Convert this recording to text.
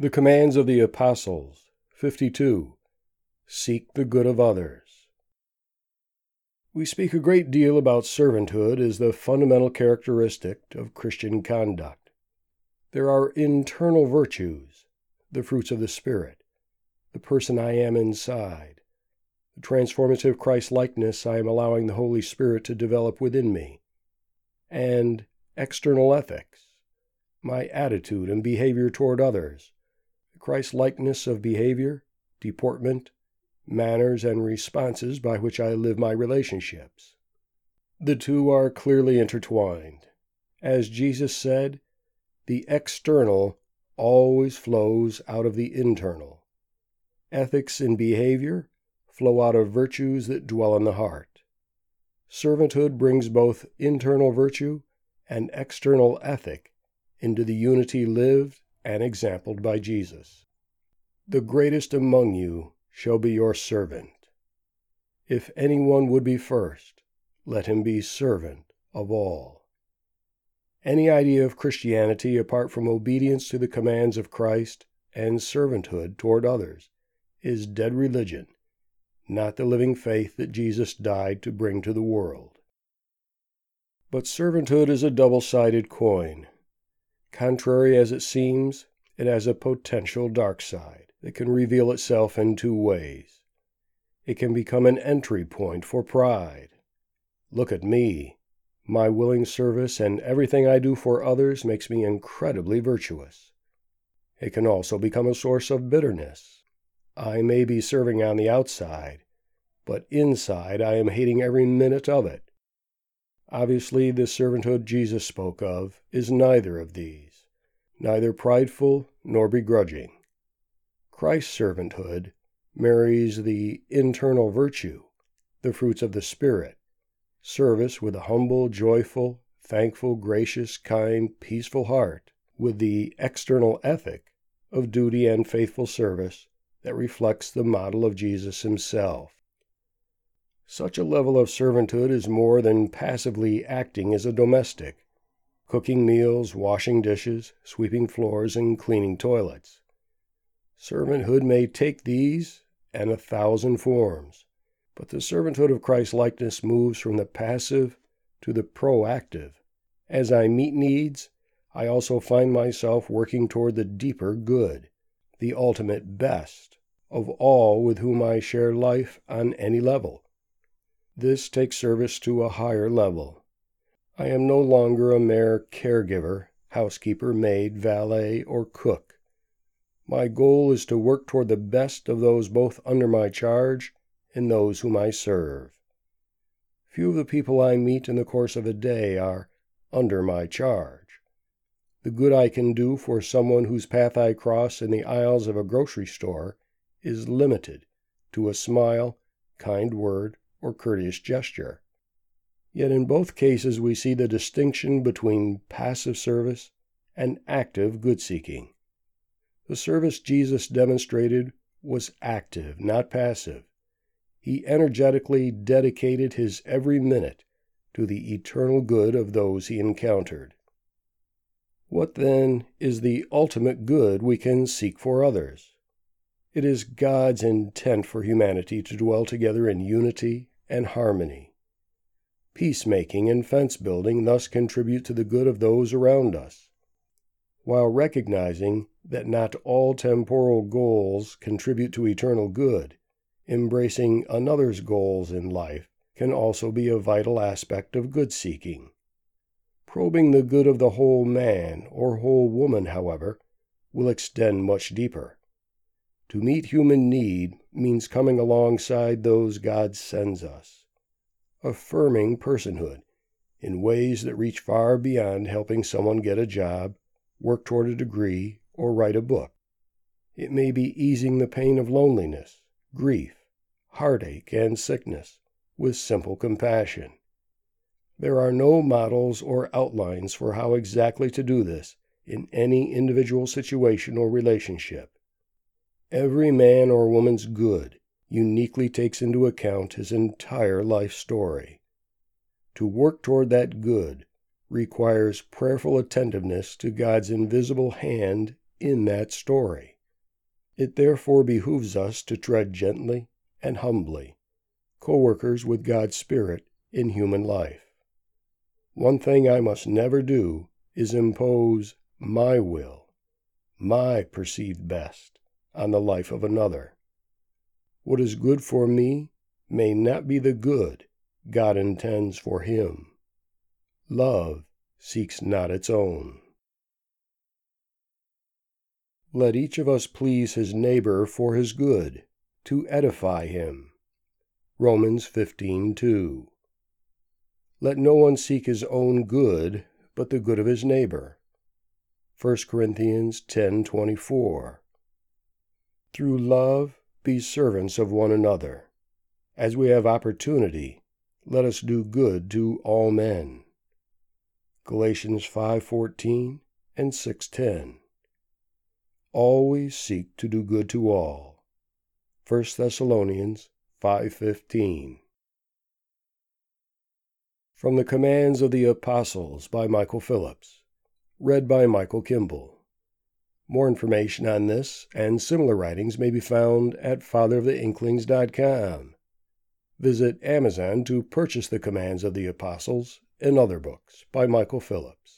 The commands of the apostles. 52. Seek the good of others. We speak a great deal about servanthood as the fundamental characteristic of Christian conduct. There are internal virtues, the fruits of the Spirit, the person I am inside, the transformative Christ likeness I am allowing the Holy Spirit to develop within me, and external ethics, my attitude and behavior toward others, the Christ likeness of behavior, deportment, manners, and responses by which I live my relationships. The two are clearly intertwined. As Jesus said, the external always flows out of the internal. Ethics in behavior flow out of virtues that dwell in the heart. Servanthood brings both internal virtue and external ethic into the unity lived and exampled by Jesus. The greatest among you shall be your servant. If anyone would be first, let him be servant of all. Any idea of Christianity apart from obedience to the commands of Christ and servanthood toward others is dead religion, not the living faith that Jesus died to bring to the world. But servanthood is a double sided coin. Contrary as it seems, it has a potential dark side that can reveal itself in two ways. It can become an entry point for pride. Look at me. My willing service and everything I do for others makes me incredibly virtuous. It can also become a source of bitterness. I may be serving on the outside, but inside I am hating every minute of it Obviously, the servanthood Jesus spoke of is neither of these, neither prideful nor begrudging. Christ's servanthood marries the internal virtue, the fruits of the Spirit, service with a humble, joyful, thankful, gracious, kind, peaceful heart, with the external ethic of duty and faithful service that reflects the model of Jesus himself. Such a level of servanthood is more than passively acting as a domestic, cooking meals, washing dishes, sweeping floors, and cleaning toilets. Servanthood may take these and a thousand forms, but the servanthood of Christ likeness moves from the passive to the proactive. As I meet needs, I also find myself working toward the deeper good, the ultimate best, of all with whom I share life on any level. This takes service to a higher level. I am no longer a mere caregiver, housekeeper, maid, valet, or cook. My goal is to work toward the best of those both under my charge and those whom I serve. Few of the people I meet in the course of a day are under my charge. The good I can do for someone whose path I cross in the aisles of a grocery store is limited to a smile, kind word, or courteous gesture. Yet in both cases we see the distinction between passive service and active good seeking. The service Jesus demonstrated was active, not passive. He energetically dedicated his every minute to the eternal good of those he encountered. What then is the ultimate good we can seek for others? It is God's intent for humanity to dwell together in unity and harmony. Peacemaking and fence building thus contribute to the good of those around us, while recognizing that not all temporal goals contribute to eternal good. Embracing another's goals in life can also be a vital aspect of good seeking. Probing the good of the whole man or whole woman, however, will extend much deeper. To meet human need means coming alongside those God sends us, affirming personhood in ways that reach far beyond helping someone get a job, work toward a degree, or write a book. It may be easing the pain of loneliness, grief, heartache, and sickness with simple compassion. There are no models or outlines for how exactly to do this in any individual situation or relationship. Every man or woman's good uniquely takes into account his entire life story. To work toward that good requires prayerful attentiveness to God's invisible hand in that story. It therefore behooves us to tread gently and humbly, co workers with God's Spirit in human life. One thing I must never do is impose my will, my perceived best, on the life of another. What is good for me may not be the good God intends for him. Love seeks not its own. Let each of us please his neighbor for his good, to edify him. Romans 15:2. Let no one seek his own good, but the good of his neighbor. 1 Corinthians 10:24. Through love be servants of one another. As we have opportunity, let us do good to all men. Galatians 5:14 and 6:10. Always seek to do good to all. 1 Thessalonians 5:15. From the Commands of the Apostles by Michael Phillips. Read by Michael Kimball. More information on this and similar writings may be found at fatheroftheinklings.com. Visit Amazon to purchase the Commands of the Apostles and other books by Michael Phillips.